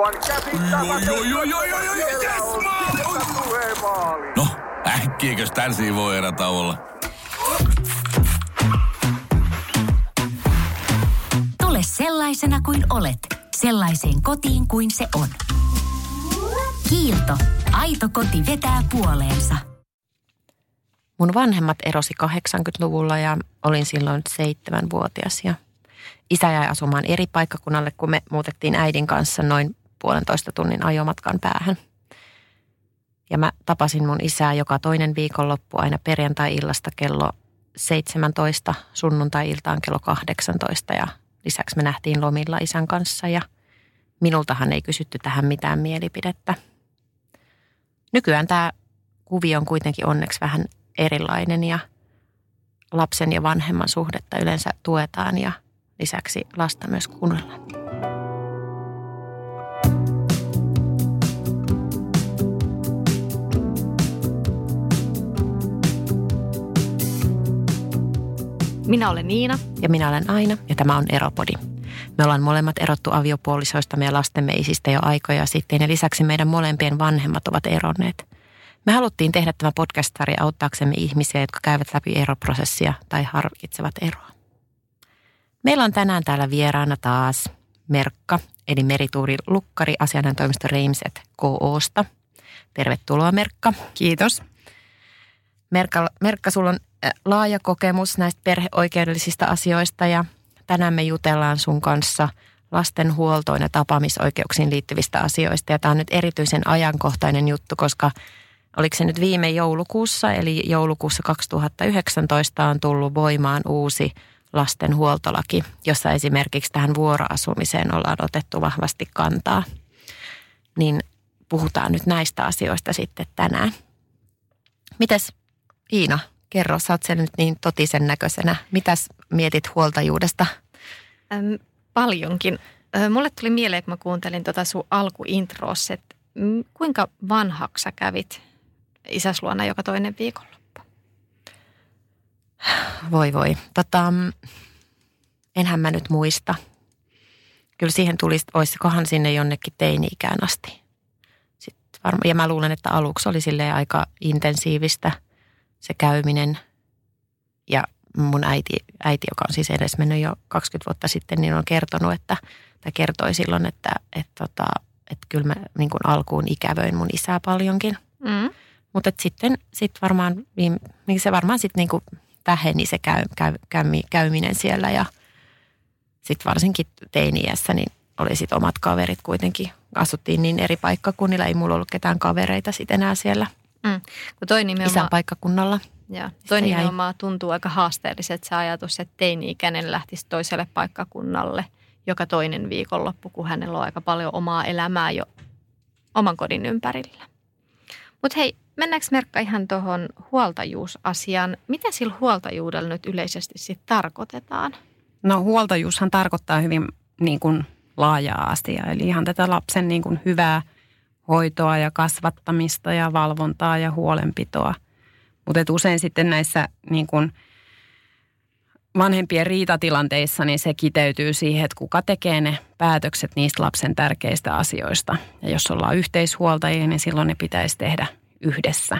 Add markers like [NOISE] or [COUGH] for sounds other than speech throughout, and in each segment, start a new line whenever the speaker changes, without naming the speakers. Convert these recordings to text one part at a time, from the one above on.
Aivan käsittämätöntä.
No, äkkiäkös tän voi erä olla?
Tule sellaisena kuin olet, sellaiseen kotiin kuin se on. Kiilto. Aito koti vetää puoleensa.
Mun vanhemmat erosi 80-luvulla ja olin silloin seitsemänvuotias ja isä jäi asumaan eri paikkakunnalle, kun me muutettiin äidin kanssa noin puolentoista tunnin ajomatkan päähän. Ja mä tapasin mun isää joka toinen viikonloppu aina perjantai-illasta kello 17, sunnuntai-iltaan kello 18 ja lisäksi me nähtiin lomilla isän kanssa ja minultahan ei kysytty tähän mitään mielipidettä. Nykyään tämä kuvio on kuitenkin onneksi vähän erilainen ja lapsen ja vanhemman suhdetta yleensä tuetaan ja lisäksi lasta myös kuunnellaan.
Minä olen Niina.
Ja minä olen Aina ja tämä on Eropodi. Me ollaan molemmat erottu aviopuolisoista ja lastemme isistä jo aikoja sitten ja lisäksi meidän molempien vanhemmat ovat eronneet. Me haluttiin tehdä tämä podcast-sarja auttaaksemme ihmisiä, jotka käyvät läpi eroprosessia tai harkitsevat eroa. Meillä on tänään täällä vieraana taas Merkka, eli merituuri Lukkari asianajan toimisto Reimset KOsta. Tervetuloa Merkka.
Kiitos.
Merkka, Merkka, sulla on laaja kokemus näistä perheoikeudellisista asioista ja tänään me jutellaan sun kanssa lastenhuoltoon ja tapaamisoikeuksiin liittyvistä asioista. Ja tämä on nyt erityisen ajankohtainen juttu, koska oliko se nyt viime joulukuussa, eli joulukuussa 2019 on tullut voimaan uusi lastenhuoltolaki, jossa esimerkiksi tähän vuoroasumiseen ollaan otettu vahvasti kantaa. Niin puhutaan nyt näistä asioista sitten tänään. Mites Iina, kerro, sä oot nyt niin totisen näköisenä. Mitäs mietit huoltajuudesta?
Äm, paljonkin. Mulle tuli mieleen, kun mä kuuntelin tota sun alkuintroos, että kuinka vanhaksi sä kävit isäs luona joka toinen viikonloppu?
Voi voi. Tota, enhän mä nyt muista. Kyllä siihen tulisi, olisikohan sinne jonnekin teini-ikään asti. Sitten varma, ja mä luulen, että aluksi oli sille aika intensiivistä se käyminen. Ja mun äiti, äiti, joka on siis edes mennyt jo 20 vuotta sitten, niin on kertonut, että, tai kertoi silloin, että, että, tota, että kyllä mä niin kuin alkuun ikävöin mun isää paljonkin.
Mm.
Mutta sitten sit varmaan, niin se varmaan sitten niinku väheni se käy, käy, käymi, käyminen siellä ja sitten varsinkin teiniässä niin oli sitten omat kaverit kuitenkin. Asuttiin niin eri paikkakunnilla, ei mulla ollut ketään kavereita sitten enää siellä
Mm. Kun toi nimenomaan,
isän paikkakunnalla.
ja, toi
jäi.
nimenomaan tuntuu aika haasteelliset se ajatus, että teini-ikäinen lähtisi toiselle paikkakunnalle joka toinen viikonloppu, kun hänellä on aika paljon omaa elämää jo oman kodin ympärillä. Mutta hei, mennäänkö Merkka ihan tuohon huoltajuusasiaan? Mitä sillä huoltajuudella nyt yleisesti sitten tarkoitetaan?
No huoltajuushan tarkoittaa hyvin niin kuin laajaa asiaa, eli ihan tätä lapsen niin kuin hyvää hoitoa ja kasvattamista ja valvontaa ja huolenpitoa. Mutta usein sitten näissä niin kuin vanhempien riitatilanteissa niin se kiteytyy siihen, että kuka tekee ne päätökset niistä lapsen tärkeistä asioista. Ja jos ollaan yhteishuoltajia, niin silloin ne pitäisi tehdä yhdessä.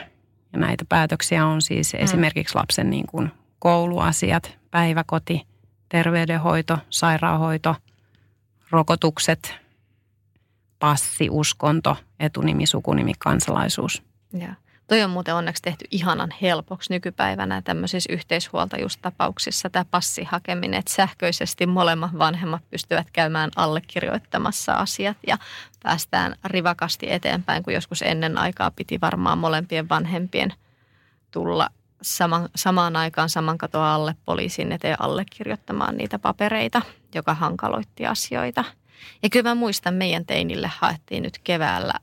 Ja näitä päätöksiä on siis mm. esimerkiksi lapsen niin kuin kouluasiat, päiväkoti, terveydenhoito, sairaanhoito, rokotukset, passi, uskonto, etunimi, sukunimi, kansalaisuus.
Ja toi on muuten onneksi tehty ihanan helpoksi nykypäivänä tämmöisissä yhteishuoltajuustapauksissa tämä passihakeminen, että sähköisesti molemmat vanhemmat pystyvät käymään allekirjoittamassa asiat ja päästään rivakasti eteenpäin, kun joskus ennen aikaa piti varmaan molempien vanhempien tulla saman, samaan aikaan saman katoa alle poliisin eteen allekirjoittamaan niitä papereita, joka hankaloitti asioita. Ja kyllä mä muistan, meidän teinille haettiin nyt keväällä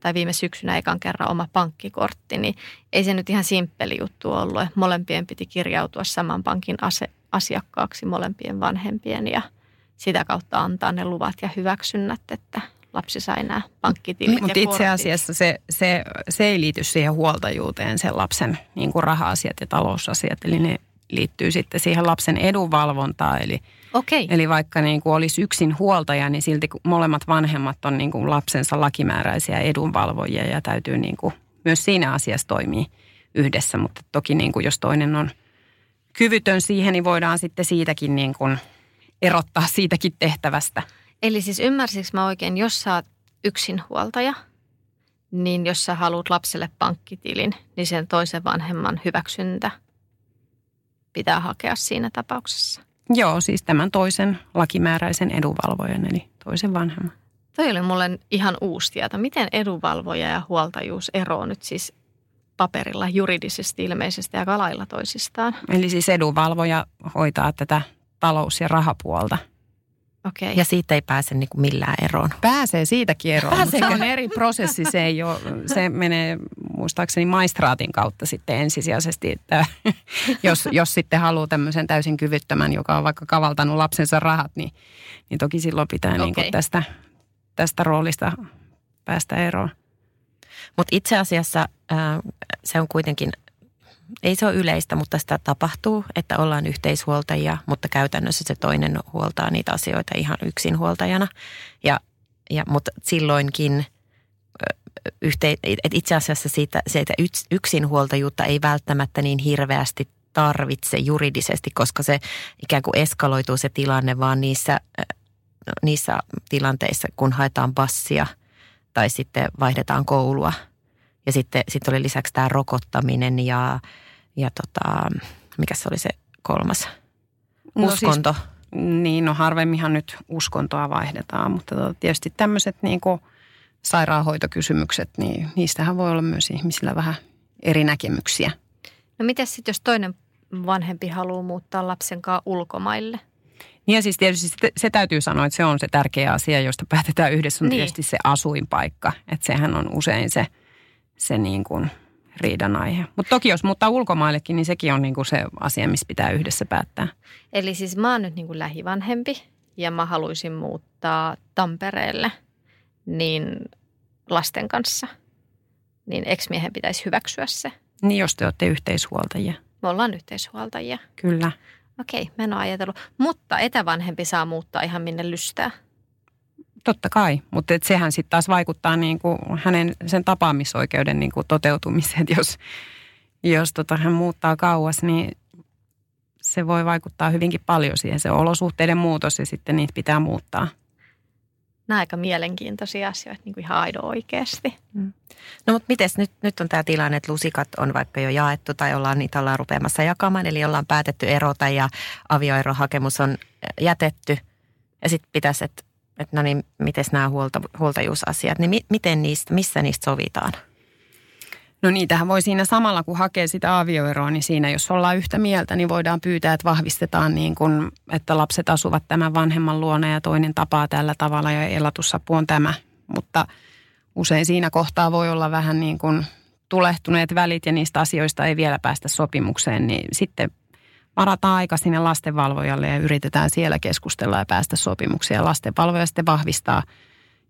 tai viime syksynä ekan kerran oma pankkikortti, niin ei se nyt ihan simppeli juttu ollut. Molempien piti kirjautua saman pankin ase, asiakkaaksi molempien vanhempien ja sitä kautta antaa ne luvat ja hyväksynnät, että lapsi sai nämä pankkitilit
Mutta itse asiassa se, se, se ei liity siihen huoltajuuteen, sen lapsen niin kuin raha-asiat ja talousasiat. Eli ne liittyy sitten siihen lapsen edunvalvontaan. Eli
Okei.
Eli vaikka niin kuin olisi yksin huoltaja, niin silti kun molemmat vanhemmat on niin kuin lapsensa lakimääräisiä edunvalvojia ja täytyy niin kuin myös siinä asiassa toimia yhdessä. Mutta toki niin kuin jos toinen on kyvytön siihen, niin voidaan sitten siitäkin niin kuin erottaa siitäkin tehtävästä.
Eli siis ymmärsikö mä oikein, jos sä oot yksinhuoltaja, niin jos sä haluat lapselle pankkitilin, niin sen toisen vanhemman hyväksyntä pitää hakea siinä tapauksessa.
Joo, siis tämän toisen lakimääräisen edunvalvojan, eli toisen vanhemman.
Toi oli mulle ihan uusi tieto. Miten edunvalvoja ja huoltajuus eroavat nyt siis paperilla juridisesti ilmeisesti ja lailla toisistaan?
Eli siis edunvalvoja hoitaa tätä talous- ja rahapuolta.
Okei.
Ja siitä ei pääse niin kuin millään eroon.
Pääsee siitäkin eroon, mutta se on eri prosessi. Se, ei ole, se menee muistaakseni maistraatin kautta sitten ensisijaisesti, että [LAUGHS] jos, jos sitten haluaa tämmöisen täysin kyvyttömän, joka on vaikka kavaltanut lapsensa rahat, niin, niin toki silloin pitää niin
Okei.
kuin tästä, tästä roolista päästä eroon.
Mutta itse asiassa ää, se on kuitenkin, ei se ole yleistä, mutta sitä tapahtuu, että ollaan yhteishuoltajia, mutta käytännössä se toinen huoltaa niitä asioita ihan yksinhuoltajana. Ja, ja, mutta silloinkin yhte, itse asiassa siitä, siitä yks- yksinhuoltajuutta ei välttämättä niin hirveästi tarvitse juridisesti, koska se ikään kuin eskaloituu se tilanne vaan niissä, ö, niissä tilanteissa, kun haetaan passia tai sitten vaihdetaan koulua. Ja sitten, sitten oli lisäksi tämä rokottaminen ja, ja tota, mikä se oli se kolmas?
No siis-
Uskonto.
Niin, no harvemminhan nyt uskontoa vaihdetaan, mutta tota, tietysti tämmöiset niin sairaanhoitokysymykset, niin niistähän voi olla myös ihmisillä vähän eri näkemyksiä.
No miten sitten, jos toinen vanhempi haluaa muuttaa lapsen kanssa ulkomaille?
Niin ja siis tietysti se, se täytyy sanoa, että se on se tärkeä asia, josta päätetään yhdessä, on
Niin.
tietysti se asuinpaikka. Että sehän on usein se, se niin kuin riidan aihe. Mutta toki jos muuttaa ulkomaillekin, niin sekin on niin kuin se asia, missä pitää yhdessä päättää.
Eli siis mä oon nyt niin kuin lähivanhempi ja mä haluaisin muuttaa Tampereelle niin lasten kanssa. Niin ex-miehen pitäisi hyväksyä se.
Niin jos te olette yhteishuoltajia,
Me ollaan yhteishuoltajia.
kyllä.
Okei, mä en ole ajatellut. Mutta etävanhempi saa muuttaa ihan minne lystää.
Totta kai, mutta et sehän sitten taas vaikuttaa niin kuin hänen sen tapaamisoikeuden niin kuin toteutumiseen, [LAUGHS] jos, jos tota, hän muuttaa kauas, niin se voi vaikuttaa hyvinkin paljon siihen. Se olosuhteiden muutos ja sitten niitä pitää muuttaa.
Nämä aika mielenkiintoisia asioita, niin kuin ihan aido oikeasti.
No mutta mites nyt, nyt on tämä tilanne, että lusikat on vaikka jo jaettu tai ollaan niitä ollaan rupeamassa jakamaan, eli ollaan päätetty erota ja avioerohakemus on jätetty. Ja sitten pitäisi, että et no niin, miten nämä huolta, huoltajuusasiat, niin mi, miten niistä, missä niistä sovitaan?
No niitähän voi siinä samalla, kun hakee sitä avioeroa, niin siinä jos ollaan yhtä mieltä, niin voidaan pyytää, että vahvistetaan niin kuin, että lapset asuvat tämän vanhemman luona ja toinen tapaa tällä tavalla ja elatusapu on tämä. Mutta usein siinä kohtaa voi olla vähän niin kuin tulehtuneet välit ja niistä asioista ei vielä päästä sopimukseen, niin sitten varataan aika sinne lastenvalvojalle ja yritetään siellä keskustella ja päästä sopimukseen. Ja lastenvalvoja sitten vahvistaa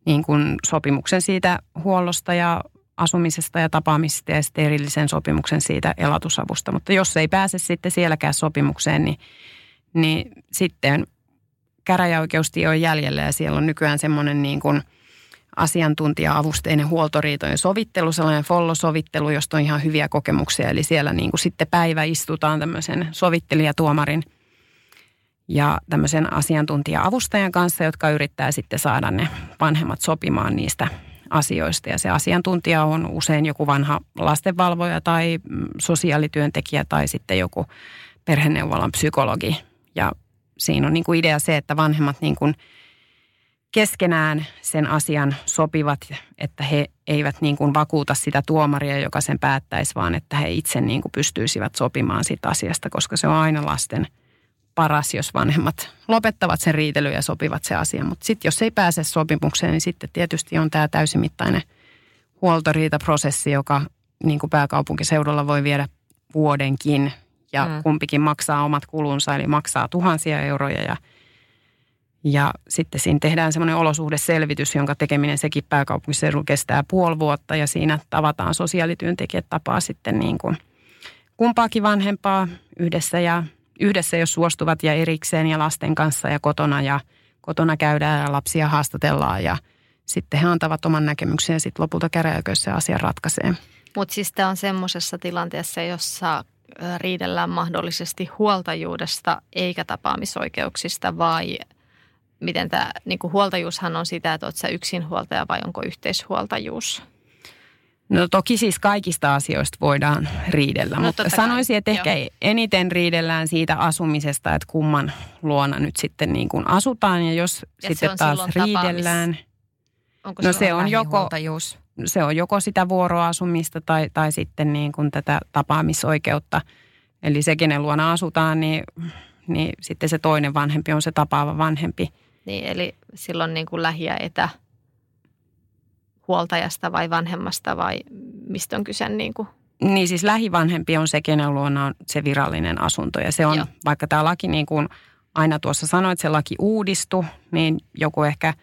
niin kuin sopimuksen siitä huollosta ja asumisesta ja tapaamisesta ja sitten erillisen sopimuksen siitä elatusavusta. Mutta jos ei pääse sitten sielläkään sopimukseen, niin, niin sitten käräjäoikeustie on jäljellä ja siellä on nykyään semmoinen niin kuin asiantuntija-avusteinen huoltoriitojen sovittelu, sellainen follosovittelu, josta on ihan hyviä kokemuksia. Eli siellä niin kuin sitten päivä istutaan tämmöisen sovittelijatuomarin ja tämmöisen asiantuntija-avustajan kanssa, jotka yrittää sitten saada ne vanhemmat sopimaan niistä asioista. Ja se asiantuntija on usein joku vanha lastenvalvoja tai sosiaalityöntekijä tai sitten joku perheneuvolan psykologi. Ja siinä on niin kuin idea se, että vanhemmat niin kuin keskenään sen asian sopivat, että he eivät niin kuin vakuuta sitä tuomaria, joka sen päättäisi, vaan että he itse niin kuin pystyisivät sopimaan siitä asiasta, koska se on aina lasten paras, jos vanhemmat lopettavat sen riitelyn ja sopivat se asia. Mutta sitten jos ei pääse sopimukseen, niin sitten tietysti on tämä täysimittainen huoltoriitaprosessi, joka niin kuin pääkaupunkiseudulla voi viedä vuodenkin ja mm. kumpikin maksaa omat kulunsa, eli maksaa tuhansia euroja ja ja sitten siinä tehdään semmoinen olosuhdeselvitys, jonka tekeminen sekin pääkaupunkiseudulla kestää puoli vuotta ja siinä tavataan sosiaalityöntekijät tapaa sitten niin kuin kumpaakin vanhempaa yhdessä ja yhdessä, jos suostuvat ja erikseen ja lasten kanssa ja kotona ja kotona käydään ja lapsia haastatellaan ja sitten he antavat oman näkemyksen ja sitten lopulta käräjäköissä se asia ratkaisee.
Mutta siis tämä on semmoisessa tilanteessa, jossa riidellään mahdollisesti huoltajuudesta eikä tapaamisoikeuksista vai miten tämä niin huoltajuushan on sitä, että oletko sä yksinhuoltaja vai onko yhteishuoltajuus?
No toki siis kaikista asioista voidaan riidellä, no, mutta sanoisin, että ehkä Joo. eniten riidellään siitä asumisesta, että kumman luona nyt sitten niin kuin asutaan ja jos ja sitten taas riidellään.
Onko no se on joko,
se on joko sitä vuoroasumista tai, tai sitten niin kuin tätä tapaamisoikeutta. Eli se, kenen luona asutaan, niin, niin sitten se toinen vanhempi on se tapaava vanhempi.
Niin, eli silloin niin kuin lähi- ja etä huoltajasta vai vanhemmasta vai mistä on kyse? Niin, kuin?
niin siis lähivanhempi on se, kenen luona on se virallinen asunto. Ja se on, Joo. vaikka tämä laki niin kuin aina tuossa sanoi, että se laki uudistui, niin joku ehkä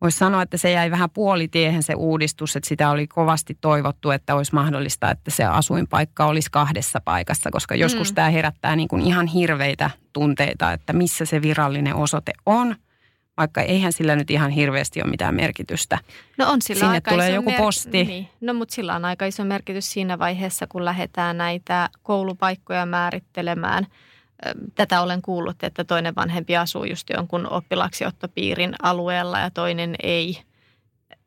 voisi sanoa, että se jäi vähän puolitiehen se uudistus, että sitä oli kovasti toivottu, että olisi mahdollista, että se asuinpaikka olisi kahdessa paikassa, koska joskus mm. tämä herättää niin kuin ihan hirveitä tunteita, että missä se virallinen osoite on – vaikka eihän sillä nyt ihan hirveästi ole mitään merkitystä.
No on sillä
Sinne
aika
tulee
iso
joku
mer-
posti.
Niin. No mutta sillä on aika iso merkitys siinä vaiheessa, kun lähdetään näitä koulupaikkoja määrittelemään. Tätä olen kuullut, että toinen vanhempi asuu just jonkun oppilaksiottopiirin alueella ja toinen ei –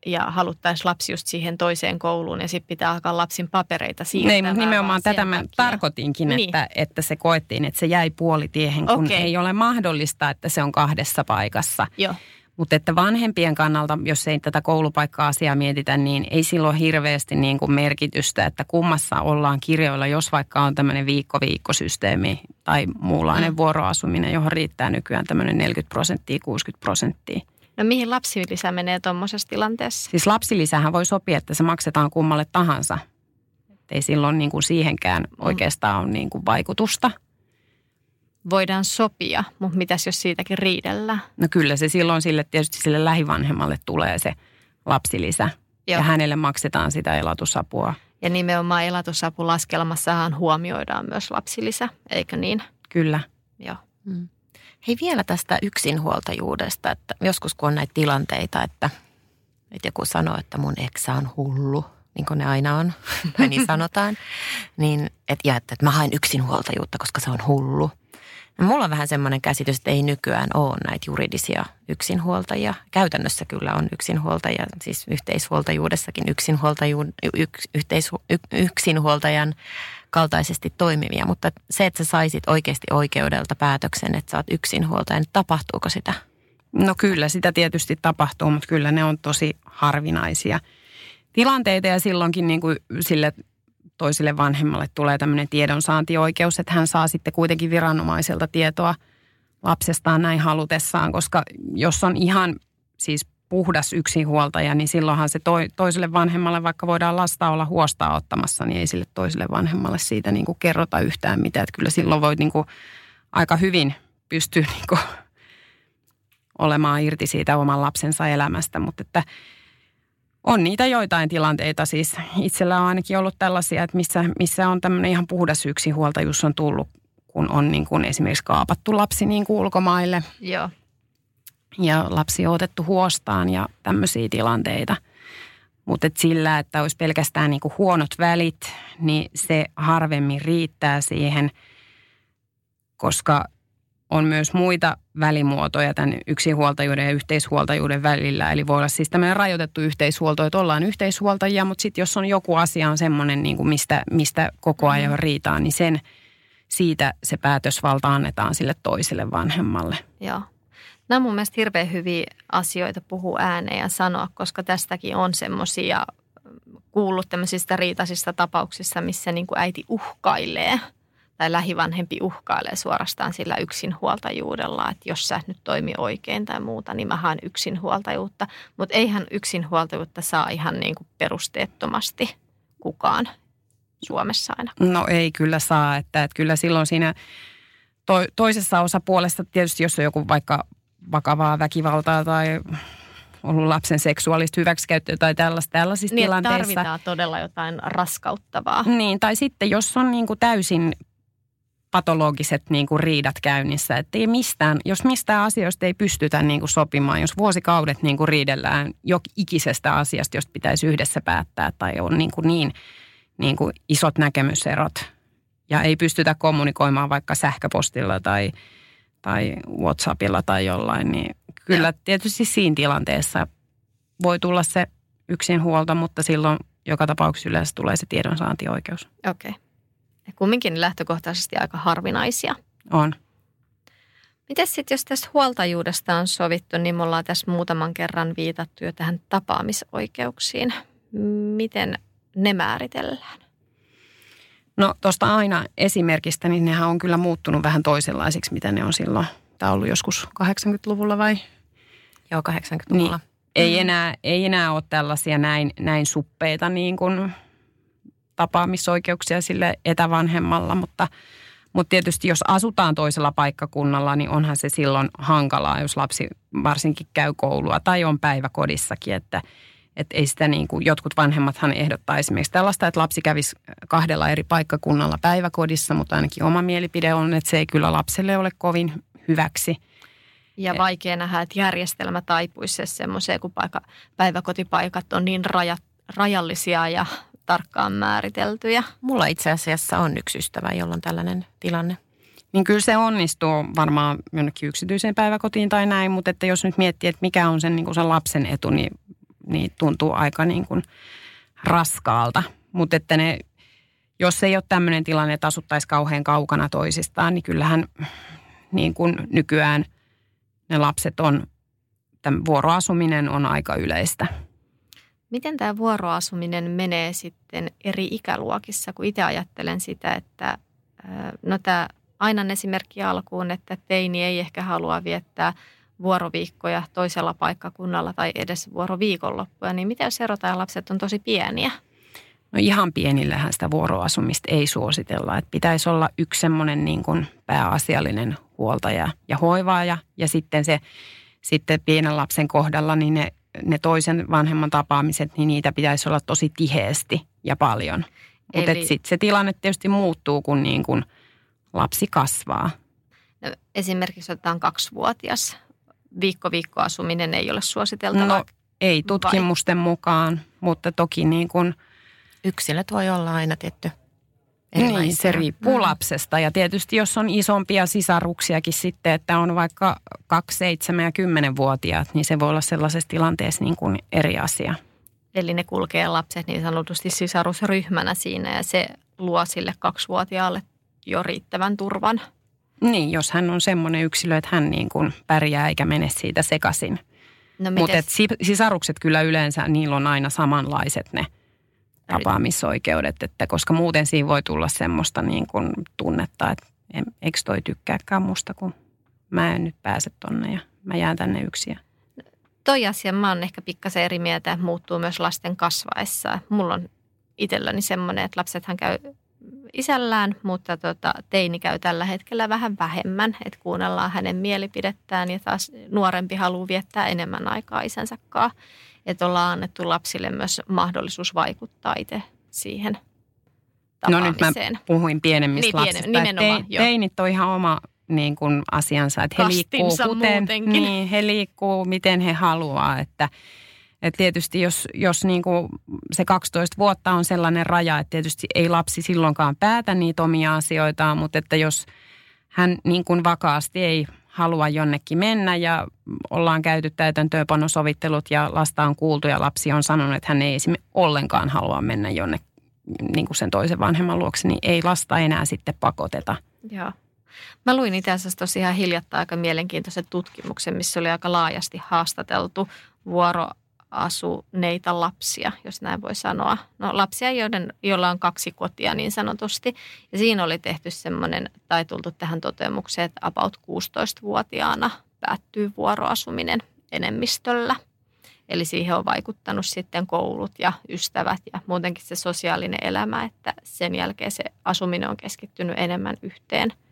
ja haluttaisiin lapsi just siihen toiseen kouluun ja sitten pitää alkaa lapsin papereita siirtämään.
Niin, nimenomaan tätä mä tarkoitinkin, niin. että, että se koettiin, että se jäi puolitiehen, kun okay. ei ole mahdollista, että se on kahdessa paikassa.
Joo.
Mutta että vanhempien kannalta, jos ei tätä koulupaikka-asiaa mietitä, niin ei silloin hirveästi niin kuin merkitystä, että kummassa ollaan kirjoilla, jos vaikka on tämmöinen viikko-viikkosysteemi tai muunlainen mm. vuoroasuminen, johon riittää nykyään tämmöinen 40 prosenttia, 60 prosenttia.
No mihin lapsilisä menee tuommoisessa tilanteessa?
Siis lapsilisähän voi sopia, että se maksetaan kummalle tahansa. Ei silloin niin kuin siihenkään mm. oikeastaan ole niin kuin vaikutusta.
Voidaan sopia, mutta mitäs jos siitäkin riidellään?
No kyllä se silloin sille tietysti sille lähivanhemmalle tulee se lapsilisä. Joo. Ja hänelle maksetaan sitä elatusapua.
Ja nimenomaan elatusapulaskelmassahan huomioidaan myös lapsilisä, eikö niin?
Kyllä.
Joo.
Mm. Hei vielä tästä yksinhuoltajuudesta, että joskus kun on näitä tilanteita, että, että joku sanoo, että mun eksä on hullu, niin kuin ne aina on, [LAUGHS] tai niin sanotaan, niin että, ja että, että mä haen yksinhuoltajuutta, koska se on hullu. No, mulla on vähän semmoinen käsitys, että ei nykyään ole näitä juridisia yksinhuoltajia. Käytännössä kyllä on yksinhuoltajia, siis yhteishuoltajuudessakin yksinhuoltaju, yks, yhteis, y, yksinhuoltajan kaltaisesti toimivia, mutta se, että sä saisit oikeasti oikeudelta päätöksen, että sä oot yksinhuoltaja, niin tapahtuuko sitä?
No kyllä, sitä tietysti tapahtuu, mutta kyllä ne on tosi harvinaisia tilanteita ja silloinkin niin kuin sille toiselle vanhemmalle tulee tämmöinen tiedonsaantioikeus, että hän saa sitten kuitenkin viranomaiselta tietoa lapsestaan näin halutessaan, koska jos on ihan siis puhdas yksinhuoltaja, niin silloinhan se toi, toiselle vanhemmalle, vaikka voidaan lasta olla huostaa ottamassa, niin ei sille toiselle vanhemmalle siitä niin kuin kerrota yhtään mitään. Että kyllä silloin voi niin kuin aika hyvin pystyä niin kuin olemaan irti siitä oman lapsensa elämästä, mutta että on niitä joitain tilanteita siis. Itsellä on ainakin ollut tällaisia, että missä, missä on tämmöinen ihan puhdas yksinhuoltajuus on tullut, kun on niin kuin esimerkiksi kaapattu lapsi niin kuin ulkomaille.
Joo
ja lapsi on otettu huostaan ja tämmöisiä tilanteita. Mutta et sillä, että olisi pelkästään niinku huonot välit, niin se harvemmin riittää siihen, koska on myös muita välimuotoja tämän yksinhuoltajuuden ja yhteishuoltajuuden välillä. Eli voi olla siis tämmöinen rajoitettu yhteishuolto, että ollaan yhteishuoltajia, mutta sitten jos on joku asia on semmoinen, niin kuin mistä, mistä koko ajan mm. riitaa, niin sen, siitä se päätösvalta annetaan sille toiselle vanhemmalle.
Joo. Nämä on mun mielestä hirveän hyviä asioita puhua ääneen ja sanoa, koska tästäkin on semmoisia kuullut tämmöisistä riitaisista tapauksissa, missä niin kuin äiti uhkailee tai lähivanhempi uhkailee suorastaan sillä yksinhuoltajuudella, että jos sä nyt toimi oikein tai muuta, niin mä haen yksinhuoltajuutta. Mutta eihän yksinhuoltajuutta saa ihan niin kuin perusteettomasti kukaan Suomessa aina.
No ei kyllä saa, että, että kyllä silloin siinä to, toisessa osapuolessa tietysti, jos on joku vaikka vakavaa väkivaltaa tai ollut lapsen seksuaalista hyväksikäyttöä tai tällaista, tällaisissa
niin,
tilanteissa.
tarvitaan todella jotain raskauttavaa.
Niin, tai sitten jos on niin kuin täysin patologiset niin kuin riidat käynnissä. Että ei mistään, jos mistään asioista ei pystytä niin kuin sopimaan, jos vuosikaudet niin kuin riidellään jo ikisestä asiasta, josta pitäisi yhdessä päättää tai on niin, kuin niin, niin kuin isot näkemyserot ja ei pystytä kommunikoimaan vaikka sähköpostilla tai, tai Whatsappilla tai jollain, niin kyllä tietysti siinä tilanteessa voi tulla se yksinhuolta, mutta silloin joka tapauksessa yleensä tulee se tiedonsaantioikeus.
Okei. Okay. Ja kumminkin lähtökohtaisesti aika harvinaisia.
On.
Miten sitten, jos tästä huoltajuudesta on sovittu, niin me ollaan tässä muutaman kerran viitattu jo tähän tapaamisoikeuksiin. Miten ne määritellään?
No tuosta aina esimerkistä, niin nehän on kyllä muuttunut vähän toisenlaisiksi, mitä ne on silloin. Tämä on ollut joskus 80-luvulla vai?
Joo, 80-luvulla.
Niin. Ei, enää, ei enää ole tällaisia näin, näin suppeita niin kuin tapaamisoikeuksia sille etävanhemmalla, mutta, mutta tietysti jos asutaan toisella paikkakunnalla, niin onhan se silloin hankalaa, jos lapsi varsinkin käy koulua tai on päiväkodissakin, että että ei sitä niin kuin, jotkut vanhemmathan ehdottaa esimerkiksi tällaista, että lapsi kävisi kahdella eri paikkakunnalla päiväkodissa, mutta ainakin oma mielipide on, että se ei kyllä lapselle ole kovin hyväksi.
Ja vaikea nähdä, että järjestelmä taipuisi semmoiseen, kun paikka, päiväkotipaikat on niin rajat, rajallisia ja tarkkaan määriteltyjä.
Mulla itse asiassa on yksi ystävä, jolla on tällainen tilanne.
Niin kyllä se onnistuu varmaan jonnekin yksityiseen päiväkotiin tai näin, mutta että jos nyt miettii, että mikä on sen, niin kuin sen lapsen etu, niin, niin tuntuu aika niin kuin raskaalta. Mutta että ne, jos ei ole tämmöinen tilanne, että asuttaisiin kauhean kaukana toisistaan, niin kyllähän niin kuin nykyään ne lapset on, tämän vuoroasuminen on aika yleistä.
Miten tämä vuoroasuminen menee sitten eri ikäluokissa, kun itse ajattelen sitä, että no tämä aina esimerkki alkuun, että teini ei ehkä halua viettää vuoroviikkoja toisella paikkakunnalla tai edes vuoroviikonloppuja, niin mitä jos erotaan lapset on tosi pieniä?
No ihan pienillähän sitä vuoroasumista ei suositella. Että pitäisi olla yksi semmoinen niin kuin pääasiallinen huoltaja ja hoivaaja. Ja sitten se sitten pienen lapsen kohdalla, niin ne ne toisen vanhemman tapaamiset, niin niitä pitäisi olla tosi tiheesti ja paljon. Mutta Eli... sitten se tilanne tietysti muuttuu, kun niin kun lapsi kasvaa.
No, esimerkiksi otetaan kaksivuotias. Viikko-viikkoasuminen ei ole suositeltavaa. No,
ei tutkimusten vai? mukaan, mutta toki niin kun...
Yksilöt voi olla aina tietty
niin, se riippuu mm. lapsesta. Ja tietysti jos on isompia sisaruksiakin sitten, että on vaikka 2, 7 ja 10-vuotiaat, niin se voi olla sellaisessa tilanteessa niin kuin eri asia.
Eli ne kulkee lapset niin sanotusti sisarusryhmänä siinä ja se luo sille kaksivuotiaalle jo riittävän turvan.
Niin, jos hän on semmoinen yksilö, että hän niin kuin pärjää eikä mene siitä sekaisin. No Mutta sisarukset kyllä yleensä, niillä on aina samanlaiset ne – tapaamisoikeudet, että koska muuten siinä voi tulla semmoista niin kuin tunnetta, että en, eikö toi tykkääkään musta, kun mä en nyt pääse tonne ja mä jään tänne yksin.
Toi asia mä oon ehkä pikkasen eri mieltä, että muuttuu myös lasten kasvaessa. Mulla on itselläni semmoinen, että lapsethan käy isällään, mutta tota, teini käy tällä hetkellä vähän vähemmän, että kuunnellaan hänen mielipidettään ja taas nuorempi haluaa viettää enemmän aikaa isänsä kanssa että ollaan annettu lapsille myös mahdollisuus vaikuttaa itse siihen
No nyt mä puhuin pienemmistä niin, lapsista.
Nimenomaan,
te, teinit on ihan oma niin kuin asiansa, että he liikkuu, kuten, niin, he liikkuu, miten he haluaa, että et tietysti jos, jos niin kuin se 12 vuotta on sellainen raja, että tietysti ei lapsi silloinkaan päätä niitä omia asioitaan, mutta että jos hän niin kuin vakaasti ei halua jonnekin mennä ja ollaan käyty täytäntöönpanosovittelut ja lasta on kuultu ja lapsi on sanonut, että hän ei esimerkiksi ollenkaan halua mennä jonne niin kuin sen toisen vanhemman luokse, niin ei lasta enää sitten pakoteta.
Joo. Mä luin itse asiassa tosiaan hiljattain aika mielenkiintoisen tutkimuksen, missä oli aika laajasti haastateltu vuoro asuneita lapsia, jos näin voi sanoa. No lapsia, joiden, joilla on kaksi kotia niin sanotusti. Ja siinä oli tehty semmoinen, tai tultu tähän toteamukseen, että about 16-vuotiaana päättyy vuoroasuminen enemmistöllä. Eli siihen on vaikuttanut sitten koulut ja ystävät ja muutenkin se sosiaalinen elämä, että sen jälkeen se asuminen on keskittynyt enemmän yhteen –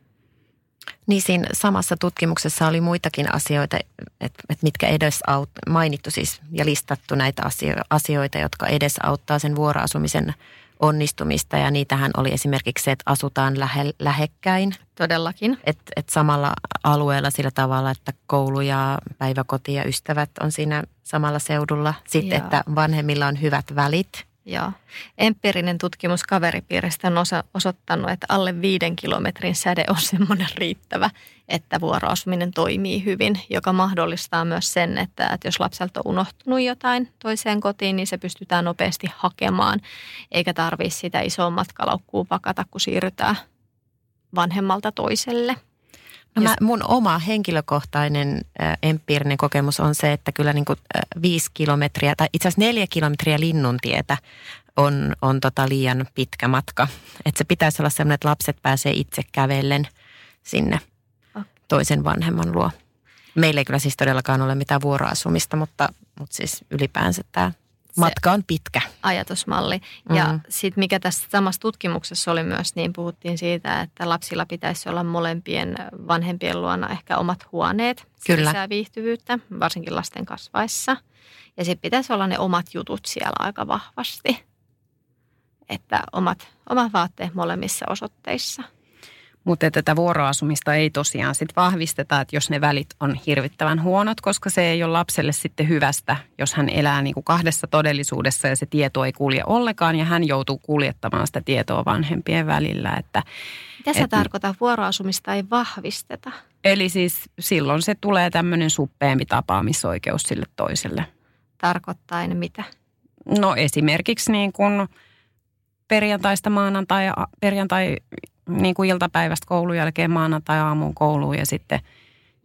niin siinä samassa tutkimuksessa oli muitakin asioita, että, että mitkä edes aut, mainittu siis ja listattu näitä asioita, jotka edes auttaa sen vuoroasumisen onnistumista ja niitähän oli esimerkiksi se, että asutaan lähe, lähekkäin,
Todellakin.
että et samalla alueella sillä tavalla, että koulu ja päiväkoti ja ystävät on siinä samalla seudulla. Sitten,
Joo.
että vanhemmilla on hyvät välit.
Joo. Empiirinen tutkimus kaveripiiristä on osa, osoittanut, että alle viiden kilometrin säde on semmoinen riittävä, että vuoroasuminen toimii hyvin, joka mahdollistaa myös sen, että, että jos lapselta on unohtunut jotain toiseen kotiin, niin se pystytään nopeasti hakemaan, eikä tarvitse sitä isoa matkalaukkuu pakata, kun siirrytään vanhemmalta toiselle.
No mä, mun oma henkilökohtainen äh, empiirinen kokemus on se, että kyllä niin kuin, äh, viisi kilometriä tai itse asiassa neljä kilometriä linnuntietä on, on tota liian pitkä matka. Että se pitäisi olla sellainen, että lapset pääsee itse kävellen sinne toisen vanhemman luo. Meillä ei kyllä siis todellakaan ole mitään vuoroasumista, mutta, mutta siis ylipäänsä tämä matka on pitkä.
ajatusmalli. Ja
Mhm.
sitten mikä tässä samassa tutkimuksessa oli myös, niin puhuttiin siitä, että lapsilla pitäisi olla molempien vanhempien luona ehkä omat huoneet. Se
Kyllä.
lisää viihtyvyyttä, varsinkin lasten kasvaessa. Ja sitten pitäisi olla ne omat jutut siellä aika vahvasti. Että omat, omat vaatteet molemmissa osoitteissa.
Mutta tätä vuoroasumista ei tosiaan sit vahvisteta, että jos ne välit on hirvittävän huonot, koska se ei ole lapselle sitten hyvästä, jos hän elää niin kuin kahdessa todellisuudessa ja se tieto ei kulje ollenkaan ja hän joutuu kuljettamaan sitä tietoa vanhempien välillä. Että,
Mitä sä
Et-
tarkoitat, vuoroasumista ei vahvisteta?
eli siis silloin se tulee tämmöinen suppeempi tapaamisoikeus sille toiselle.
Tarkoittaen mitä?
No esimerkiksi niin kuin perjantaista maanantai, perjantai niin kuin iltapäivästä koulun jälkeen maanantai aamuun kouluun ja sitten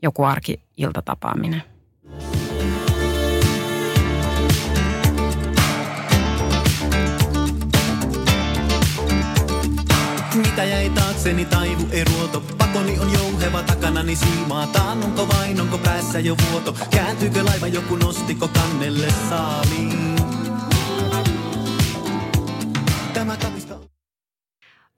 joku arki-iltatapaaminen.
Mitä jäi taakseni taivu eruoto? Pakoni on jouheva takanani siimaa. Taannunko vain, onko päässä jo vuoto? Kääntyykö laiva joku nostiko kannelle saaliin?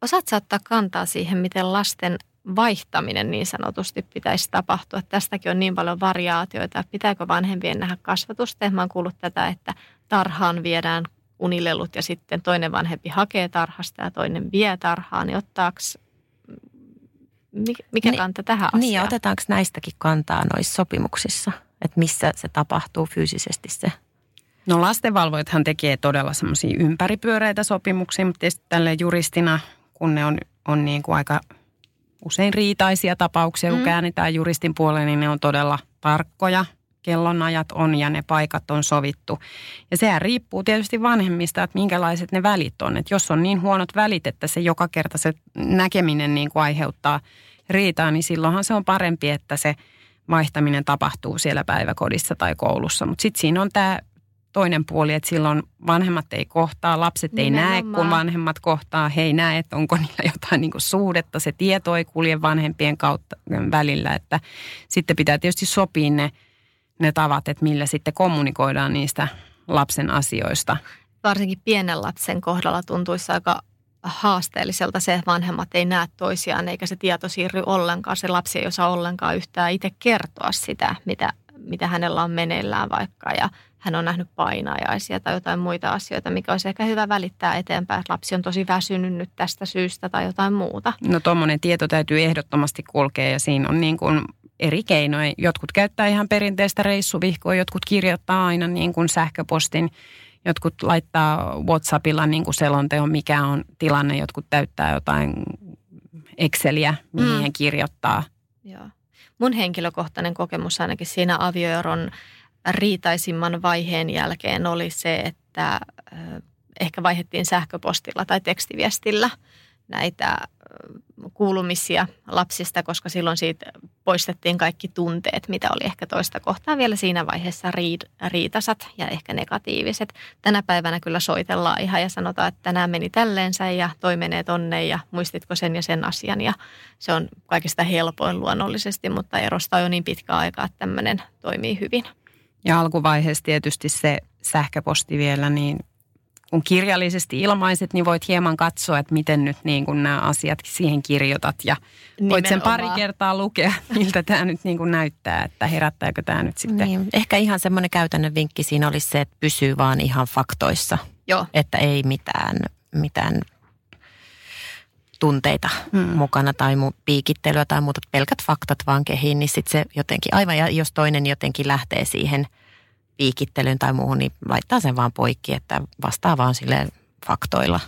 Osaatko sä ottaa kantaa siihen, miten lasten vaihtaminen niin sanotusti pitäisi tapahtua? Tästäkin on niin paljon variaatioita. Pitääkö vanhempien nähdä kasvatusta? Mä oon kuullut tätä, että tarhaan viedään unilelut ja sitten toinen vanhempi hakee tarhasta ja toinen vie tarhaan. Niin ottaako, mikä
Niin-
kanta tähän asiaan?
Niin ja otetaanko näistäkin kantaa noissa sopimuksissa, että missä se tapahtuu fyysisesti se?
No lastenvalvojathan tekee todella semmoisia ympäripyöreitä sopimuksia, mutta tietysti tälle juristina, kun ne on, on niin kuin aika usein riitaisia tapauksia, kun
Mm.
käännetään juristin puoleen, niin ne on todella tarkkoja. Kellonajat on ja ne paikat on sovittu. Ja sehän riippuu tietysti vanhemmista, että minkälaiset ne välit on. Että jos on niin huonot välit, että se joka kerta se näkeminen niin kuin aiheuttaa riitaa, niin silloinhan se on parempi, että se vaihtaminen tapahtuu siellä päiväkodissa tai koulussa. Mutta sitten siinä on tämä toinen puoli, että silloin vanhemmat ei kohtaa, lapset ei näe, kun
Nimenomaan.
vanhemmat kohtaa. He ei näe, että onko niillä jotain niin suhdetta. Se tieto ei kulje vanhempien kautta välillä. Että sitten pitää tietysti sopia ne, ne tavat, että millä sitten kommunikoidaan niistä lapsen asioista.
varsinkin pienen lapsen kohdalla tuntuisi aika haasteelliselta se, että vanhemmat ei näe toisiaan eikä se tieto siirry ollenkaan. Se lapsi ei osaa ollenkaan yhtään itse kertoa sitä, mitä, mitä hänellä on meneillään vaikka ja hän on nähnyt painajaisia tai jotain muita asioita, mikä olisi ehkä hyvä välittää eteenpäin, että lapsi on tosi väsynyt nyt tästä syystä tai jotain muuta.
No tuommoinen tieto täytyy ehdottomasti kulkea ja siinä on niin kuin eri keinoja. Jotkut käyttää ihan perinteistä reissuvihkoa, jotkut kirjoittaa aina niin kuin sähköpostin, jotkut laittaa WhatsAppilla niin kuin selonteon, mikä on tilanne, jotkut täyttää jotain Exceliä, mihin
Mm.
kirjoittaa.
Joo. Mun henkilökohtainen kokemus ainakin siinä avioeron riitaisimman vaiheen jälkeen oli se, että ehkä vaihdettiin sähköpostilla tai tekstiviestillä näitä kuulumisia lapsista, koska silloin siitä poistettiin kaikki tunteet, mitä oli ehkä toista kohtaa vielä siinä vaiheessa riitasat ja ehkä negatiiviset. Tänä päivänä kyllä soitellaan ihan ja sanotaan, että tänään meni tälleensä ja toi menee tonne ja muistitko sen ja sen asian ja se on kaikista helpoin luonnollisesti, mutta erosta on jo niin pitkä aika, että tämmöinen toimii hyvin.
Ja alkuvaiheessa tietysti se sähköposti vielä, niin kun kirjallisesti ilmaiset, niin voit hieman katsoa, että miten nyt niin kuin nämä asiat siihen kirjoitat ja voit sen pari
Nimenomaan.
kertaa lukea, [LAUGHS] miltä tämä nyt niin kuin näyttää, että herättääkö tämä nyt sitten.
Niin. Ehkä ihan semmoinen käytännön vinkki siinä olisi se, että pysyy vaan ihan faktoissa,
Joo,
että ei mitään mitään tunteita hmm. mukana tai mu- piikittelyä tai muuta, pelkät faktat vaan kehiin, niin sitten se jotenkin, aivan ja jos toinen jotenkin lähtee siihen piikittelyyn tai muuhun, niin laittaa sen vaan poikki, että vastaa vaan sille faktoilla.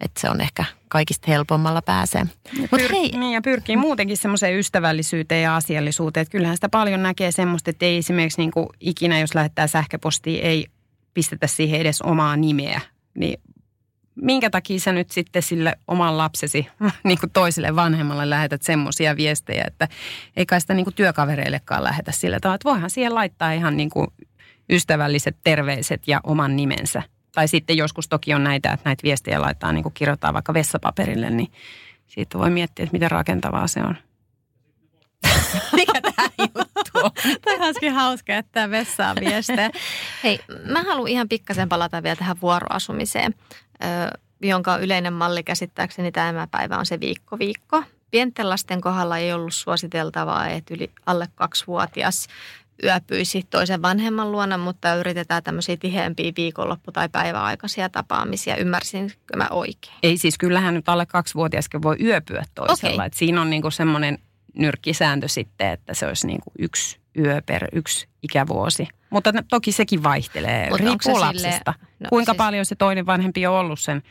Että se on ehkä kaikista helpommalla pääsee.
Mut Pyr- hei. Niin, ja pyrkii muutenkin semmoiseen ystävällisyyteen ja asiallisuuteen. Että kyllähän sitä paljon näkee semmoista, että ei esimerkiksi niin kuin ikinä, jos lähettää sähköpostia, ei pistetä siihen edes omaa nimeä. Niin minkä takia sä nyt sitten sille oman lapsesi [LAUGHS] niin kuin toiselle vanhemmalle lähetät semmoisia viestejä, että ei kai sitä niin kuin työkavereillekaan lähetä sillä tavalla, että voihan siihen laittaa ihan niin kuin ystävälliset terveiset ja oman nimensä. Tai sitten joskus toki on näitä, että näitä viestejä laittaa niin kuin kirjoittaa vaikka vessapaperille, niin siitä voi miettiä, että miten rakentavaa se on. [LAUGHS]
Mikä tämä juttu on?
Tämä hauska, että vessaan viestejä. Hei, mä haluan ihan pikkasen palata vielä tähän vuoroasumiseen, jonka yleinen malli käsittääkseni tämä päivä on se viikko viikko. Pienten lasten kohdalla ei ollut suositeltavaa, että yli alle kaksivuotias yöpyisi toisen vanhemman luona, mutta yritetään tämmöisiä tiheämpiä viikonloppu- tai päiväaikaisia tapaamisia. Ymmärsinkö mä oikein?
Ei siis, kyllähän nyt alle kaksivuotiaskin voi yöpyä toisella. Okay. Et siinä on niinku semmoinen nyrkkisääntö sitten, että se olisi niin kuin yksi yö per yksi ikävuosi. Mutta toki sekin vaihtelee, Mutta riippuu lapsesta. Sille, no, Kuinka siis... paljon se toinen vanhempi on ollut sen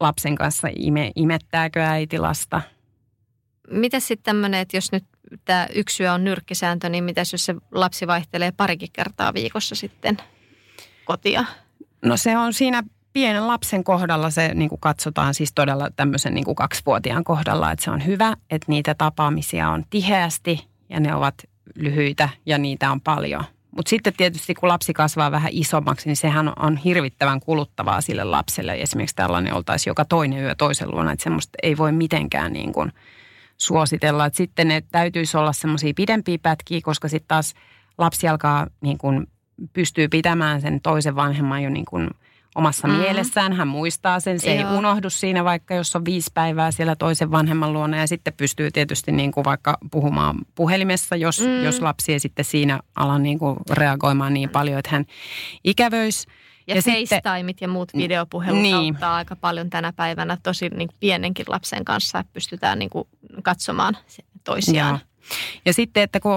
lapsen kanssa, ime, imettääkö äiti lasta?
Miten sitten tämmöinen, että jos nyt tämä yksi yö on nyrkkisääntö, niin mitä jos se lapsi vaihtelee parikin kertaa viikossa sitten kotia?
No se on siinä pienen lapsen kohdalla se niin kuin katsotaan siis todella tämmöisen niin kuin kaksivuotiaan kohdalla, että se on hyvä, että niitä tapaamisia on tiheästi ja ne ovat lyhyitä ja niitä on paljon. Mutta sitten tietysti kun lapsi kasvaa vähän isommaksi, niin sehän on hirvittävän kuluttavaa sille lapselle. Esimerkiksi tällainen oltaisiin joka toinen yö toisen luona, että semmoista ei voi mitenkään niin kuin suositella. Että sitten ne täytyisi olla semmoisia pidempiä pätkiä, koska sitten taas lapsi alkaa niin kuin pystyy pitämään sen toisen vanhemman jo niin kuin – omassa mm. mielessään. Hän muistaa sen, se Joo. ei unohdu siinä vaikka, jos on viisi päivää siellä toisen vanhemman luona. Ja sitten pystyy tietysti niin kuin vaikka puhumaan puhelimessa, jos, mm. jos lapsi ei sitten siinä ala niin kuin reagoimaan niin paljon, että hän ikävöisi.
Ja, ja FaceTimeit ja muut videopuhelut niin. auttaa aika paljon tänä päivänä tosi niin pienenkin lapsen kanssa, että pystytään niin kuin katsomaan toisiaan. Ja.
ja sitten, että kun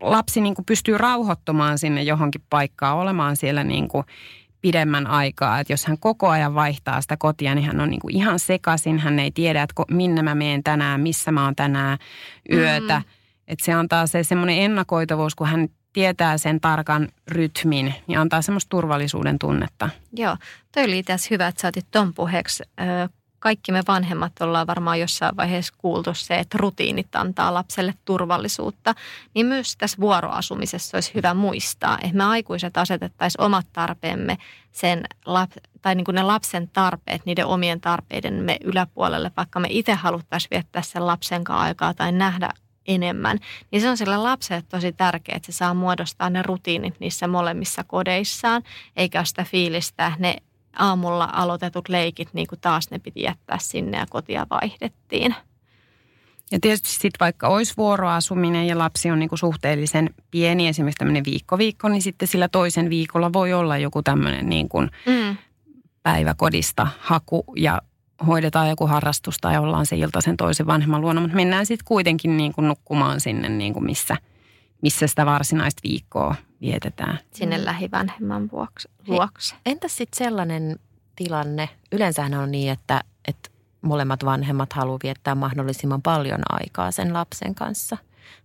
lapsi niin kuin pystyy rauhoittumaan sinne johonkin paikkaan, olemaan siellä niin kuin pidemmän aikaa. Että jos hän koko ajan vaihtaa sitä kotia, niin hän on niin kuin ihan sekaisin. Hän ei tiedä, että minne mä menen tänään, missä mä oon tänään yötä. Mm. Että se antaa se semmoinen ennakoitavuus, kun hän tietää sen tarkan rytmin, niin antaa semmoista turvallisuuden tunnetta.
Joo, toi oli tässä hyvä, että saatit ton puheeksi kaikki me vanhemmat ollaan varmaan jossain vaiheessa kuultu se, että rutiinit antaa lapselle turvallisuutta, niin myös tässä vuoroasumisessa olisi hyvä muistaa, että me aikuiset asetettaisiin omat tarpeemme sen lap, tai niin kuin ne lapsen tarpeet, niiden omien tarpeidemme yläpuolelle, vaikka me itse haluttaisiin viettää sen lapsen kanssa aikaa tai nähdä enemmän, niin se on sille lapselle tosi tärkeää, että se saa muodostaa ne rutiinit niissä molemmissa kodeissaan, eikä sitä fiilistä, ne aamulla aloitetut leikit, niin kuin taas ne piti jättää sinne ja kotia vaihdettiin.
Ja tietysti sitten vaikka olisi vuoroasuminen ja lapsi on niin kuin suhteellisen pieni, esimerkiksi tämmöinen viikko-viikko, niin sitten sillä toisen viikolla voi olla joku tämmöinen niin kuin mm. päiväkodista haku ja hoidetaan joku harrastus tai ollaan se ilta sen toisen vanhemman luona, mutta mennään sitten kuitenkin niin kuin nukkumaan sinne, niin kuin missä, missä sitä varsinaista viikkoa vietetään.
Sinne lähivanhemman vuoksi, luokse.
Entäs sitten sellainen tilanne, yleensähän on niin, että, että molemmat vanhemmat haluavat viettää mahdollisimman paljon aikaa sen lapsen kanssa.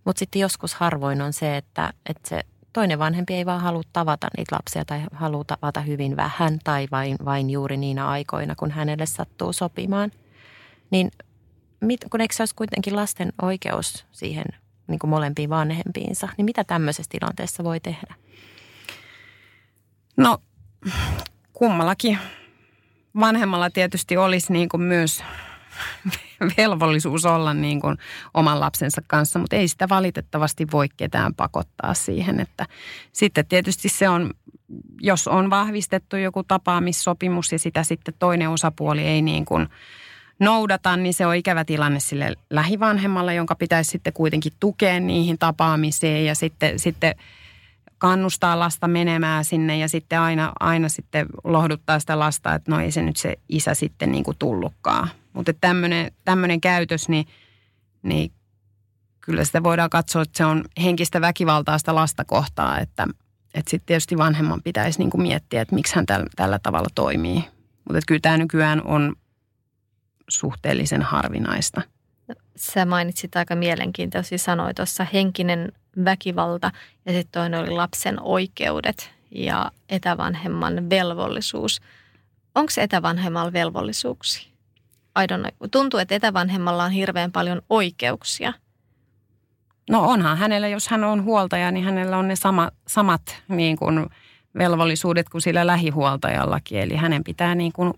Mutta sitten joskus harvoin on se, että, että se toinen vanhempi ei vaan halua tavata niitä lapsia tai haluaa tavata hyvin vähän tai vain, vain juuri niinä aikoina, kun hänelle sattuu sopimaan. Niin mit, kun eikö se olisi kuitenkin lasten oikeus siihen niin kuin molempiin vanhempiinsa, niin mitä tämmöisessä tilanteessa voi tehdä?
No kummallakin vanhemmalla tietysti olisi niin kuin myös [LAUGHS] velvollisuus olla niin kuin oman lapsensa kanssa, mutta ei sitä valitettavasti voi ketään pakottaa siihen. Että sitten tietysti se on, jos on vahvistettu joku tapaamissopimus ja sitä sitten toinen osapuoli ei niin kuin – noudata, niin se on ikävä tilanne sille lähivanhemmalle, jonka pitäisi sitten kuitenkin tukea niihin tapaamisiin ja sitten, sitten kannustaa lasta menemään sinne ja sitten aina, aina sitten lohduttaa sitä lasta, että no ei se nyt se isä sitten niin kuin tullutkaan. Mutta tämmöinen käytös, niin, niin kyllä sitä voidaan katsoa, että se on henkistä väkivaltaa sitä lasta kohtaa, että, että sitten tietysti vanhemman pitäisi niin kuin miettiä, että miksi hän tällä, tällä tavalla toimii. Mutta kyllä tämä nykyään on suhteellisen harvinaista.
Sä mainitsit aika mielenkiintoisia sanoja tuossa henkinen väkivalta ja sitten toinen oli lapsen oikeudet ja etävanhemman velvollisuus. Onko etävanhemmalla velvollisuuksia? I don't know. Tuntuu, että etävanhemmalla on hirveän paljon oikeuksia.
No onhan hänellä, jos hän on huoltaja, niin hänellä on ne sama, samat niin kuin velvollisuudet kuin sillä lähihuoltajallakin. Eli hänen pitää niin kuin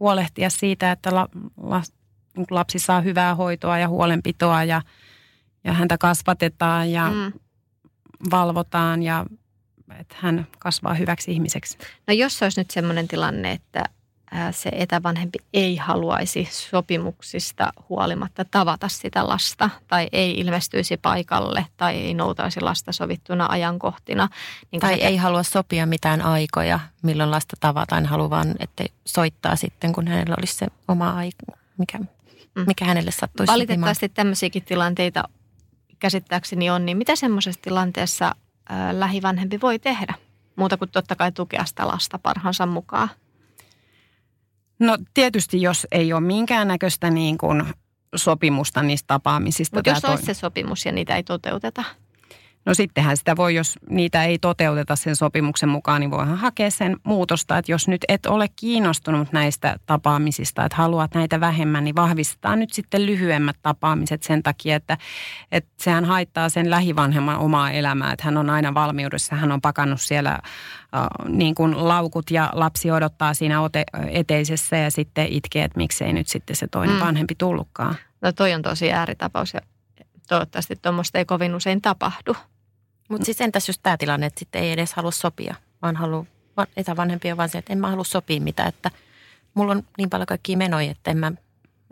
huolehtia siitä, että la, la, niin lapsi saa hyvää hoitoa ja huolenpitoa ja, ja häntä kasvatetaan ja mm. valvotaan ja että hän kasvaa hyväksi ihmiseksi.
No jos olisi nyt sellainen tilanne, että se etävanhempi ei haluaisi sopimuksista huolimatta tavata sitä lasta tai ei ilmestyisi paikalle tai ei noutaisi lasta sovittuna ajankohtina.
Niin tai ei halua sopia mitään aikoja, milloin lasta tavataan, haluaa vaan, että soittaa sitten, kun hänellä olisi se oma aika, mikä, mm. mikä hänelle sattuisi
Valitettavasti sopimaan. tämmöisiäkin tilanteita käsittääkseni on, niin mitä semmoisessa tilanteessa lähivanhempi voi tehdä? Muuta kuin totta kai tukea sitä lasta parhaansa mukaan.
No tietysti, jos ei ole minkäännäköistä niin kuin sopimusta niistä tapaamisista.
Mutta jos olisi se sopimus ja niitä ei toteuteta?
No sittenhän sitä voi, jos niitä ei toteuteta sen sopimuksen mukaan, niin voihan hakea sen muutosta, että jos nyt et ole kiinnostunut näistä tapaamisista, että haluat näitä vähemmän, niin vahvistetaan nyt sitten lyhyemmät tapaamiset sen takia, että, että sehän haittaa sen lähivanhemman omaa elämää, että hän on aina valmiudessa, hän on pakannut siellä äh, niin kuin laukut ja lapsi odottaa siinä ote, eteisessä ja sitten itkee, että miksei nyt sitten se toinen mm. vanhempi tullutkaan.
No toi on tosi ääritapaus ja toivottavasti tuommoista ei kovin usein tapahdu.
Mutta siis entäs just tämä tilanne, että sitten ei edes halua sopia, vaan haluaa etävanhempia vaan se, että en mä halua sopia mitään, että mulla on niin paljon kaikkia menoja, että en mä,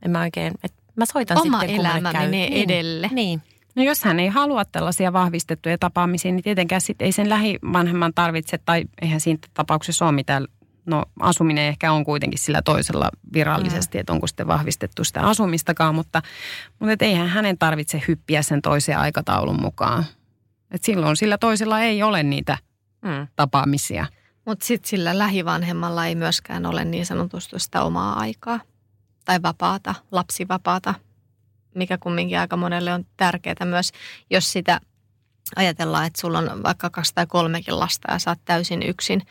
en mä oikein, että mä soitan
Oma
sitten,
kun elämä käy. menee niin, edelle.
Niin.
No jos hän ei halua tällaisia vahvistettuja tapaamisia, niin tietenkään sit ei sen lähivanhemman tarvitse, tai eihän siinä tapauksessa ole mitään, no asuminen ehkä on kuitenkin sillä toisella virallisesti, mm. että onko sitten vahvistettu sitä asumistakaan, mutta, mutta et eihän hänen tarvitse hyppiä sen toiseen aikataulun mukaan. Et silloin sillä toisella ei ole niitä mm. tapaamisia.
Mutta sitten sillä lähivanhemmalla ei myöskään ole niin sanotusti sitä omaa aikaa tai vapaata, lapsivapaata, mikä kumminkin aika monelle on tärkeää myös, jos sitä ajatellaan, että sulla on vaikka kaksi tai kolmekin lasta ja saat täysin yksin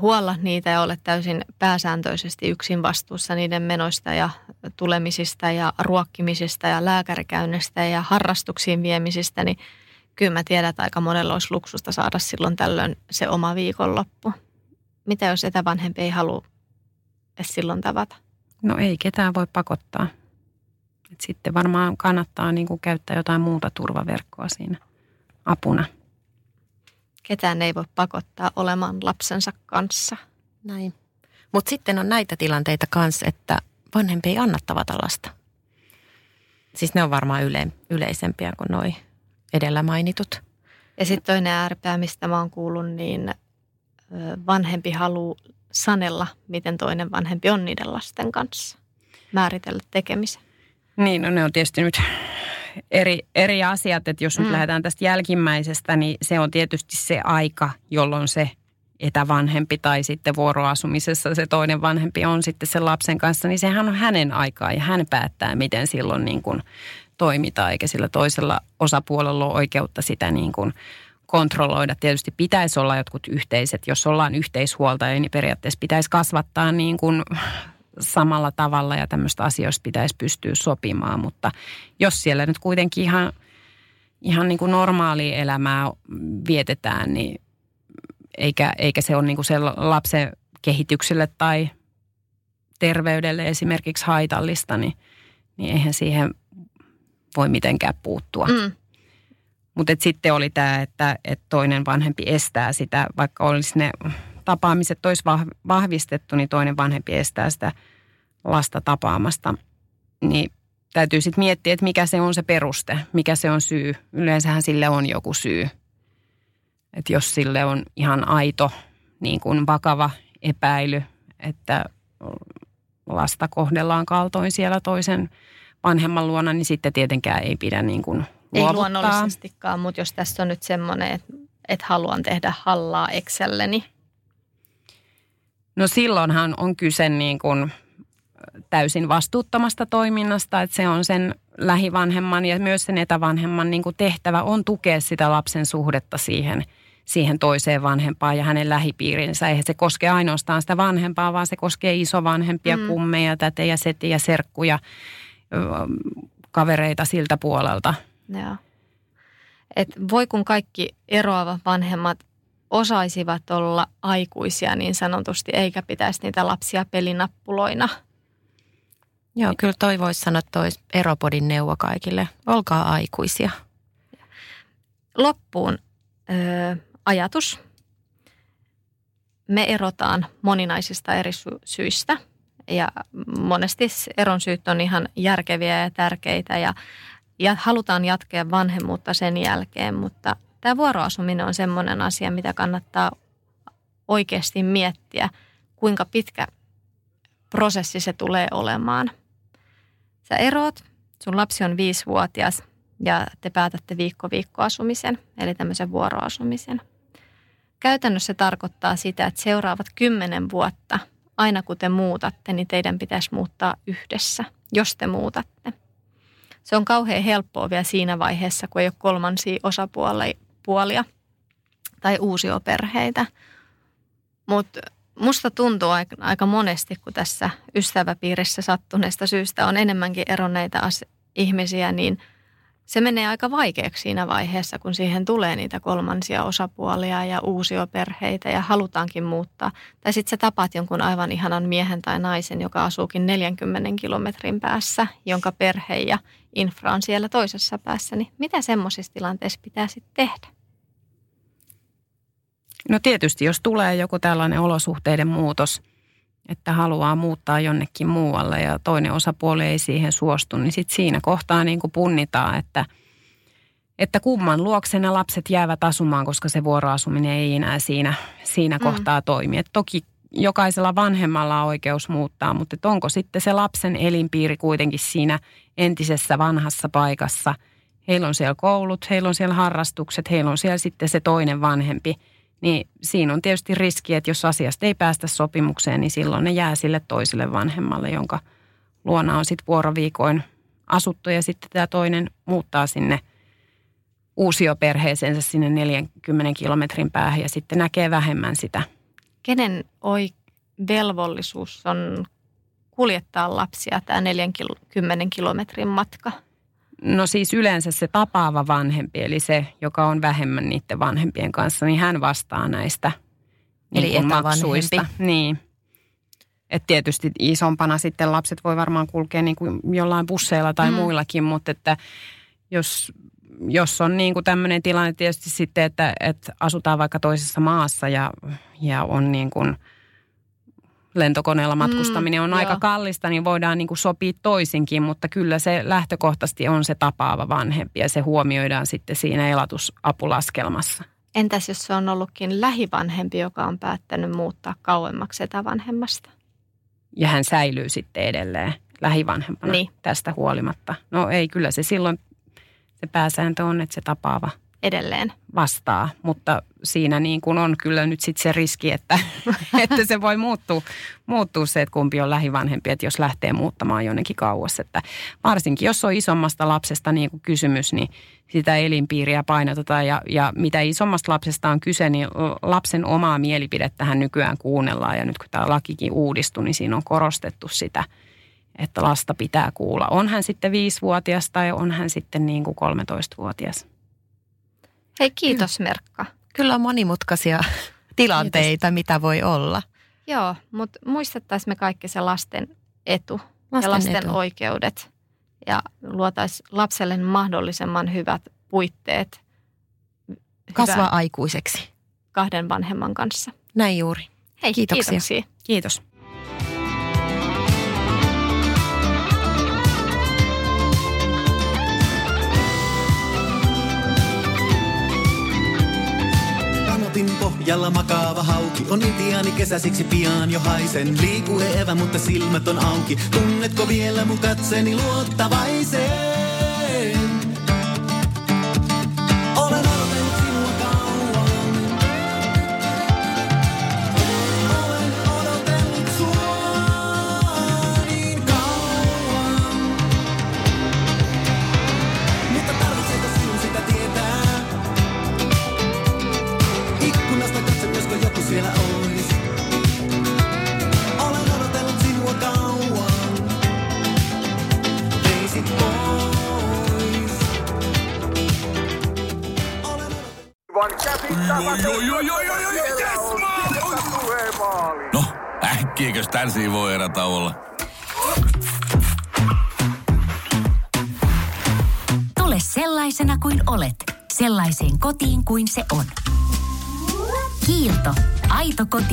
huolla niitä ja olet täysin pääsääntöisesti yksin vastuussa niiden menoista ja tulemisista ja ruokkimisista ja lääkärikäynnistä ja harrastuksiin viemisistä, niin – kyllä mä tiedän, että aika monella olisi luksusta saada silloin tällöin se oma viikonloppu. Mitä jos etävanhempi ei halua edes silloin tavata?
No ei ketään voi pakottaa. Sitten varmaan kannattaa niin kuin käyttää jotain muuta turvaverkkoa siinä apuna.
Ketään ei voi pakottaa olemaan lapsensa kanssa.
Näin. Mutta sitten on näitä tilanteita kanssa, että vanhempi ei anna tavata lasta. Siis ne on varmaan yle, yleisempiä kuin noin edellä mainitut.
Ja sitten toinen ääripää, mistä mä oon kuullut, niin vanhempi haluaa sanella, miten toinen vanhempi on niiden lasten kanssa. Määritellä tekemisen.
Niin, no ne on tietysti nyt eri, eri asiat, että jos nyt mm. lähdetään tästä jälkimmäisestä, niin se on tietysti se aika, jolloin se etävanhempi tai sitten vuoroasumisessa se toinen vanhempi on sitten sen lapsen kanssa, niin sehän on hänen aikaa ja hän päättää, miten silloin niin kuin toimita, eikä sillä toisella osapuolella ole oikeutta sitä niin kuin kontrolloida. Tietysti pitäisi olla jotkut yhteiset, jos ollaan yhteishuoltaja, niin periaatteessa pitäisi kasvattaa niin kuin samalla tavalla ja tämmöistä asioista pitäisi pystyä sopimaan, mutta jos siellä nyt kuitenkin ihan, ihan niin kuin normaalia elämää vietetään, niin eikä, eikä se ole niin kuin se lapsen kehitykselle tai terveydelle esimerkiksi haitallista, niin, niin eihän siihen voi mitenkään puuttua. Mm. Mutta sitten oli tämä, että, että toinen vanhempi estää sitä, vaikka olisi ne tapaamiset olisi vahvistettu, niin toinen vanhempi estää sitä lasta tapaamasta. Niin täytyy sitten miettiä, että mikä se on se peruste, mikä se on syy. Yleensähän sille on joku syy. Että jos sille on ihan aito niin kuin vakava epäily, että lasta kohdellaan kaltoin siellä toisen vanhemman luona, niin sitten tietenkään ei pidä niin kuin
Ei
luovuttaa.
luonnollisestikaan, mutta jos tässä on nyt semmoinen, että, että haluan tehdä hallaa Excelleni,
No silloinhan on kyse niin kuin täysin vastuuttomasta toiminnasta, että se on sen lähivanhemman ja myös sen etävanhemman niin kuin tehtävä on tukea sitä lapsen suhdetta siihen, siihen toiseen vanhempaan ja hänen lähipiirinsä. Eihän se koske ainoastaan sitä vanhempaa, vaan se koskee isovanhempia, mm. kummeja, tätejä, setiä, serkkuja, kavereita siltä puolelta.
Joo. Et voi kun kaikki eroavat vanhemmat osaisivat olla aikuisia niin sanotusti, eikä pitäisi niitä lapsia pelinappuloina.
Joo, kyllä toi voisi sanoa toi Eropodin neuvo kaikille. Olkaa aikuisia.
Loppuun ö, ajatus. Me erotaan moninaisista eri sy- syistä ja monesti eron syyt on ihan järkeviä ja tärkeitä ja, ja halutaan jatkaa vanhemmuutta sen jälkeen, mutta tämä vuoroasuminen on semmoinen asia, mitä kannattaa oikeasti miettiä, kuinka pitkä prosessi se tulee olemaan. Sä eroot, sun lapsi on viisivuotias ja te päätätte viikko viikkoasumisen, eli tämmöisen vuoroasumisen. Käytännössä se tarkoittaa sitä, että seuraavat kymmenen vuotta, aina kun te muutatte, niin teidän pitäisi muuttaa yhdessä, jos te muutatte. Se on kauhean helppoa vielä siinä vaiheessa, kun ei ole kolmansia osapuolia tai uusia perheitä. Mutta musta tuntuu aika, monesti, kun tässä ystäväpiirissä sattuneesta syystä on enemmänkin eronneita ihmisiä, niin se menee aika vaikeaksi siinä vaiheessa, kun siihen tulee niitä kolmansia osapuolia ja uusia perheitä ja halutaankin muuttaa. Tai sitten sä tapaat jonkun aivan ihanan miehen tai naisen, joka asuukin 40 kilometrin päässä, jonka perhe ja infra on siellä toisessa päässä. Niin mitä semmoisissa tilanteissa pitää sitten tehdä?
No tietysti, jos tulee joku tällainen olosuhteiden muutos, että haluaa muuttaa jonnekin muualle ja toinen osapuoli ei siihen suostu, niin sitten siinä kohtaa niin kuin punnitaan, että, että kumman luokse ne lapset jäävät asumaan, koska se vuoroasuminen ei enää siinä, siinä mm. kohtaa toimi. Et toki jokaisella vanhemmalla on oikeus muuttaa, mutta onko sitten se lapsen elinpiiri kuitenkin siinä entisessä vanhassa paikassa. Heillä on siellä koulut, heillä on siellä harrastukset, heillä on siellä sitten se toinen vanhempi – niin siinä on tietysti riski, että jos asiasta ei päästä sopimukseen, niin silloin ne jää sille toiselle vanhemmalle, jonka luona on sitten vuoroviikoin asuttu ja sitten tämä toinen muuttaa sinne uusioperheeseensä sinne 40 kilometrin päähän ja sitten näkee vähemmän sitä.
Kenen oi velvollisuus on kuljettaa lapsia tämä 40 kilometrin matka?
No siis yleensä se tapaava vanhempi, eli se, joka on vähemmän niiden vanhempien kanssa, niin hän vastaa näistä
Eli
niin maksuista. Niin. Et tietysti isompana sitten lapset voi varmaan kulkea niin kuin jollain busseilla tai mm. muillakin, mutta että jos, jos on niin kuin tämmöinen tilanne tietysti sitten, että, että asutaan vaikka toisessa maassa ja, ja on niin kuin lentokoneella matkustaminen on
Mm,
aika
joo.
kallista, niin voidaan niin kuin sopia toisinkin, mutta kyllä se lähtökohtaisesti on se tapaava vanhempi ja se huomioidaan sitten siinä elatusapulaskelmassa.
Entäs jos se on ollutkin lähivanhempi, joka on päättänyt muuttaa kauemmaksi etävanhemmasta?
Ja hän säilyy sitten edelleen lähivanhempana
Niin.
tästä huolimatta. No ei, kyllä se silloin se pääsääntö on, että se tapaava
Edelleen.
vastaa, mutta siinä niin kuin on kyllä nyt sitten se riski, että, [LAUGHS] että se voi muuttua, muuttua se, että kumpi on lähivanhempi, että jos lähtee muuttamaan jonnekin kauas. Että varsinkin jos on isommasta lapsesta niin kuin kysymys, niin sitä elinpiiriä painotetaan ja, ja mitä isommasta lapsesta on kyse, niin lapsen omaa mielipidettähän nykyään kuunnellaan ja nyt kun tämä lakikin uudistui, niin siinä on korostettu sitä, että lasta pitää kuulla. On hän sitten viisivuotias tai on hän sitten niin kuin 13-vuotias.
Hei, kiitos Merkka.
Kyllä on monimutkaisia [LAUGHS] tilanteita, mitä voi olla.
Joo, mutta muistettaisiin me kaikki se lasten etu
Lasten
ja lasten
etu.
oikeudet. Ja luotaisiin lapselle mahdollisimman hyvät puitteet
Kasvaa aikuiseksi.
kahden vanhemman kanssa.
Näin juuri.
Hei,
Kiitoksia.
kiitoksia.
Kiitos.
Pohjalla makaava hauki. On intiaani kesä, siksi pian jo haisen. Liiku evä, mutta silmät on auki. Tunnetko vielä mun katseni luottavaisen?